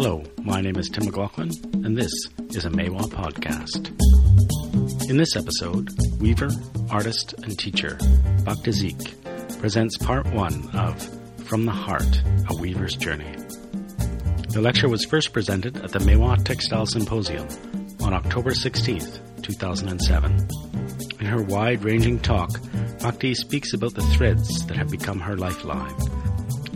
Hello, my name is Tim McLaughlin, and this is a Maiwa podcast. In this episode, weaver, artist, and teacher Bhakti presents part one of From the Heart A Weaver's Journey. The lecture was first presented at the Maiwa Textile Symposium on October 16th, 2007. In her wide ranging talk, Bhakti speaks about the threads that have become her lifeline,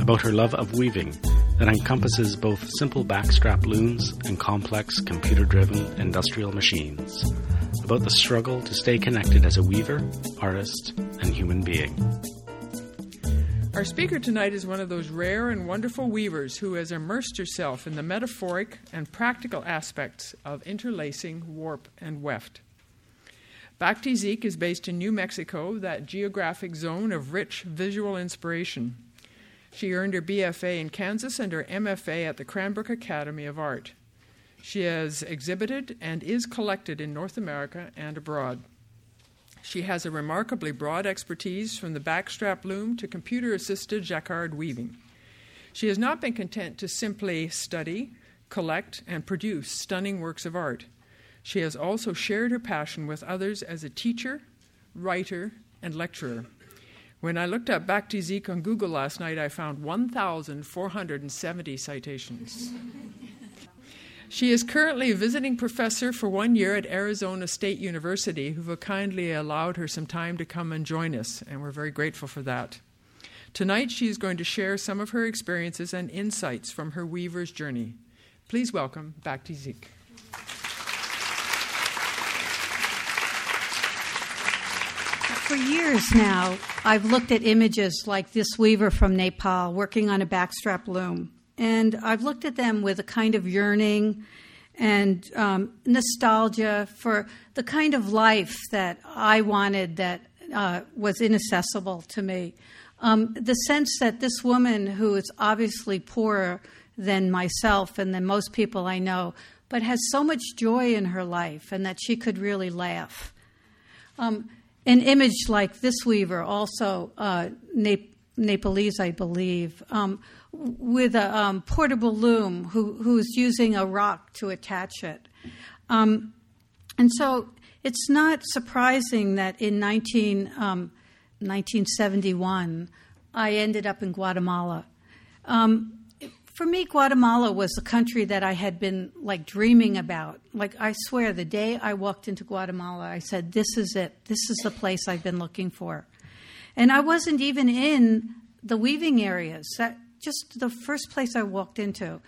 about her love of weaving that encompasses both simple backstrap looms and complex computer driven industrial machines, about the struggle to stay connected as a weaver, artist, and human being. Our speaker tonight is one of those rare and wonderful weavers who has immersed herself in the metaphoric and practical aspects of interlacing warp and weft. Bhakti Ziek is based in New Mexico, that geographic zone of rich visual inspiration. She earned her BFA in Kansas and her MFA at the Cranbrook Academy of Art. She has exhibited and is collected in North America and abroad. She has a remarkably broad expertise from the backstrap loom to computer assisted jacquard weaving. She has not been content to simply study, collect, and produce stunning works of art. She has also shared her passion with others as a teacher, writer, and lecturer. When I looked up Bhakti Ziek on Google last night, I found 1,470 citations. She is currently a visiting professor for one year at Arizona State University, who have kindly allowed her some time to come and join us, and we're very grateful for that. Tonight, she is going to share some of her experiences and insights from her weaver's journey. Please welcome Bhakti Ziek. For years now, I've looked at images like this weaver from Nepal working on a backstrap loom and I've looked at them with a kind of yearning and um, nostalgia for the kind of life that I wanted that uh, was inaccessible to me. Um, the sense that this woman, who is obviously poorer than myself and than most people I know, but has so much joy in her life and that she could really laugh. Um, an image like this weaver, also uh, Nepalese, I believe, um, with a um, portable loom who, who's using a rock to attach it. Um, and so it's not surprising that in 19, um, 1971, I ended up in Guatemala. Um, for me, Guatemala was the country that I had been like dreaming about. Like, I swear, the day I walked into Guatemala, I said, This is it. This is the place I've been looking for. And I wasn't even in the weaving areas. That, just the first place I walked into.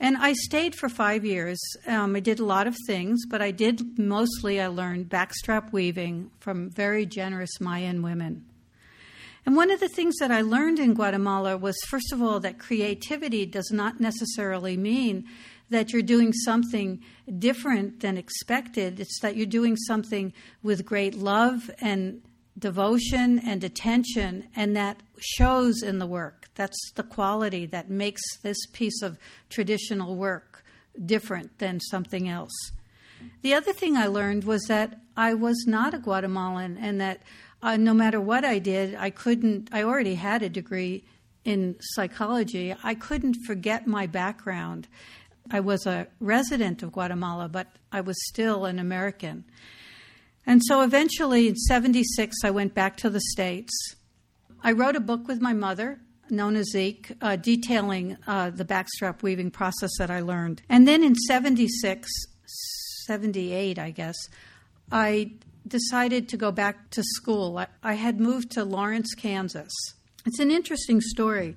And I stayed for five years. Um, I did a lot of things, but I did mostly, I learned backstrap weaving from very generous Mayan women. And one of the things that I learned in Guatemala was, first of all, that creativity does not necessarily mean that you're doing something different than expected. It's that you're doing something with great love and devotion and attention, and that shows in the work. That's the quality that makes this piece of traditional work different than something else. The other thing I learned was that I was not a Guatemalan, and that uh, no matter what I did, I couldn't, I already had a degree in psychology. I couldn't forget my background. I was a resident of Guatemala, but I was still an American. And so eventually in 76, I went back to the States. I wrote a book with my mother, Nona Ziek, uh, detailing uh, the backstrap weaving process that I learned. And then in 76, 78, I guess, I decided to go back to school. I, I had moved to Lawrence, Kansas. It's an interesting story.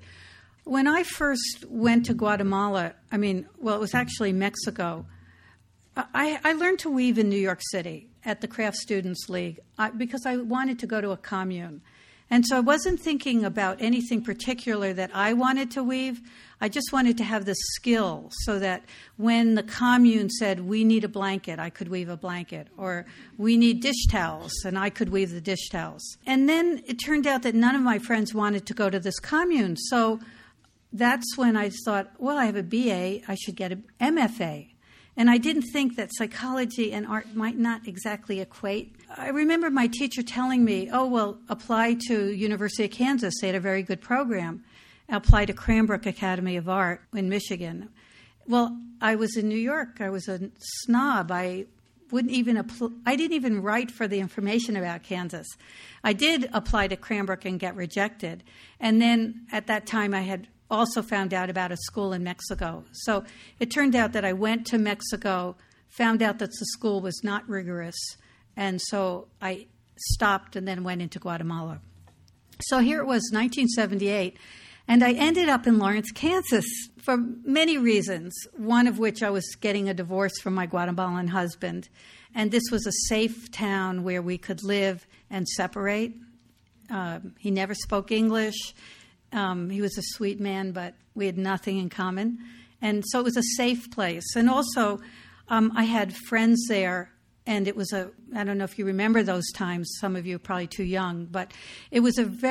When I first went to Guatemala, I mean, well, it was actually Mexico, I, I learned to weave in New York City at the Craft Students League because I wanted to go to a commune. And so I wasn't thinking about anything particular that I wanted to weave. I just wanted to have the skill so that when the commune said, we need a blanket, I could weave a blanket. Or we need dish towels, and I could weave the dish towels. And then it turned out that none of my friends wanted to go to this commune. So that's when I thought, well, I have a BA, I should get an MFA. And I didn't think that psychology and art might not exactly equate. I remember my teacher telling me, oh, well, apply to University of Kansas. They had a very good program. Apply to Cranbrook Academy of Art in Michigan. Well, I was in New York. I was a snob. I wouldn't even apply, I didn't even write for the information about Kansas. I did apply to Cranbrook and get rejected. And then at that time I had also found out about a school in Mexico. So it turned out that I went to Mexico, found out that the school was not rigorous, and so I stopped and then went into Guatemala. So here it was 1978 and I ended up in Lawrence, Kansas for many reasons, one of which I was getting a divorce from my Guatemalan husband. And this was a safe town where we could live and separate. Um, he never spoke English. Um, he was a sweet man, but we had nothing in common. And so it was a safe place. And also, um, I had friends there and it was a i don't know if you remember those times some of you are probably too young but it was a very